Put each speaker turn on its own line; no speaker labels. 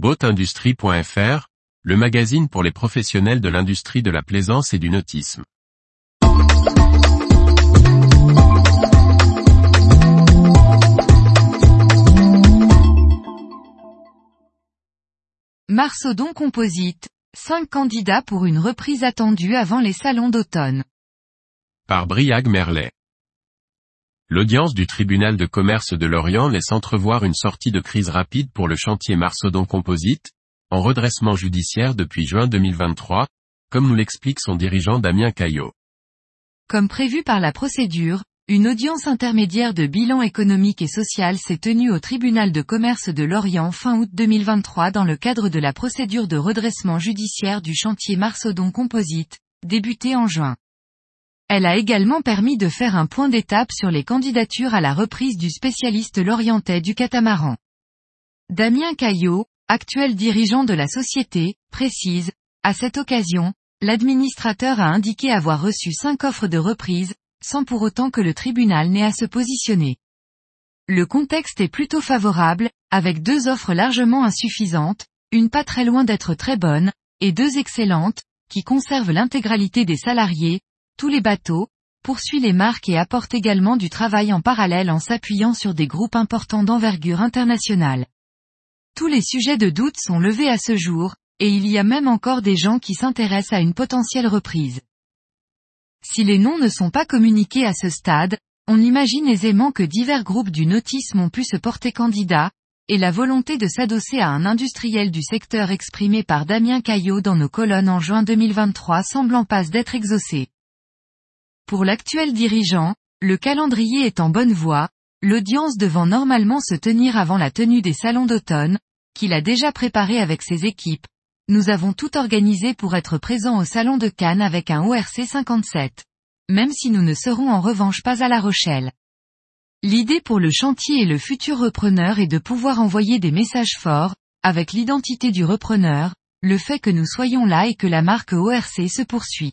Boatindustrie.fr, le magazine pour les professionnels de l'industrie de la plaisance et du nautisme.
Marsodon Composite, 5 candidats pour une reprise attendue avant les salons d'automne.
Par Briag Merlet. L'audience du tribunal de commerce de Lorient laisse entrevoir une sortie de crise rapide pour le chantier Marsodon Composite, en redressement judiciaire depuis juin 2023, comme nous l'explique son dirigeant Damien Caillot.
Comme prévu par la procédure, une audience intermédiaire de bilan économique et social s'est tenue au tribunal de commerce de Lorient fin août 2023 dans le cadre de la procédure de redressement judiciaire du chantier Marsodon Composite, débutée en juin. Elle a également permis de faire un point d'étape sur les candidatures à la reprise du spécialiste lorientais du catamaran. Damien Caillot, actuel dirigeant de la société, précise, à cette occasion, l'administrateur a indiqué avoir reçu cinq offres de reprise, sans pour autant que le tribunal n'ait à se positionner. Le contexte est plutôt favorable, avec deux offres largement insuffisantes, une pas très loin d'être très bonne, et deux excellentes, qui conservent l'intégralité des salariés, tous les bateaux, poursuit les marques et apporte également du travail en parallèle en s'appuyant sur des groupes importants d'envergure internationale. Tous les sujets de doute sont levés à ce jour, et il y a même encore des gens qui s'intéressent à une potentielle reprise. Si les noms ne sont pas communiqués à ce stade, on imagine aisément que divers groupes du nautisme ont pu se porter candidats, et la volonté de s'adosser à un industriel du secteur exprimé par Damien Caillot dans nos colonnes en juin 2023 semble en passe d'être exaucée. Pour l'actuel dirigeant, le calendrier est en bonne voie, l'audience devant normalement se tenir avant la tenue des salons d'automne, qu'il a déjà préparé avec ses équipes. Nous avons tout organisé pour être présents au salon de Cannes avec un ORC 57. Même si nous ne serons en revanche pas à La Rochelle. L'idée pour le chantier et le futur repreneur est de pouvoir envoyer des messages forts, avec l'identité du repreneur, le fait que nous soyons là et que la marque ORC se poursuit.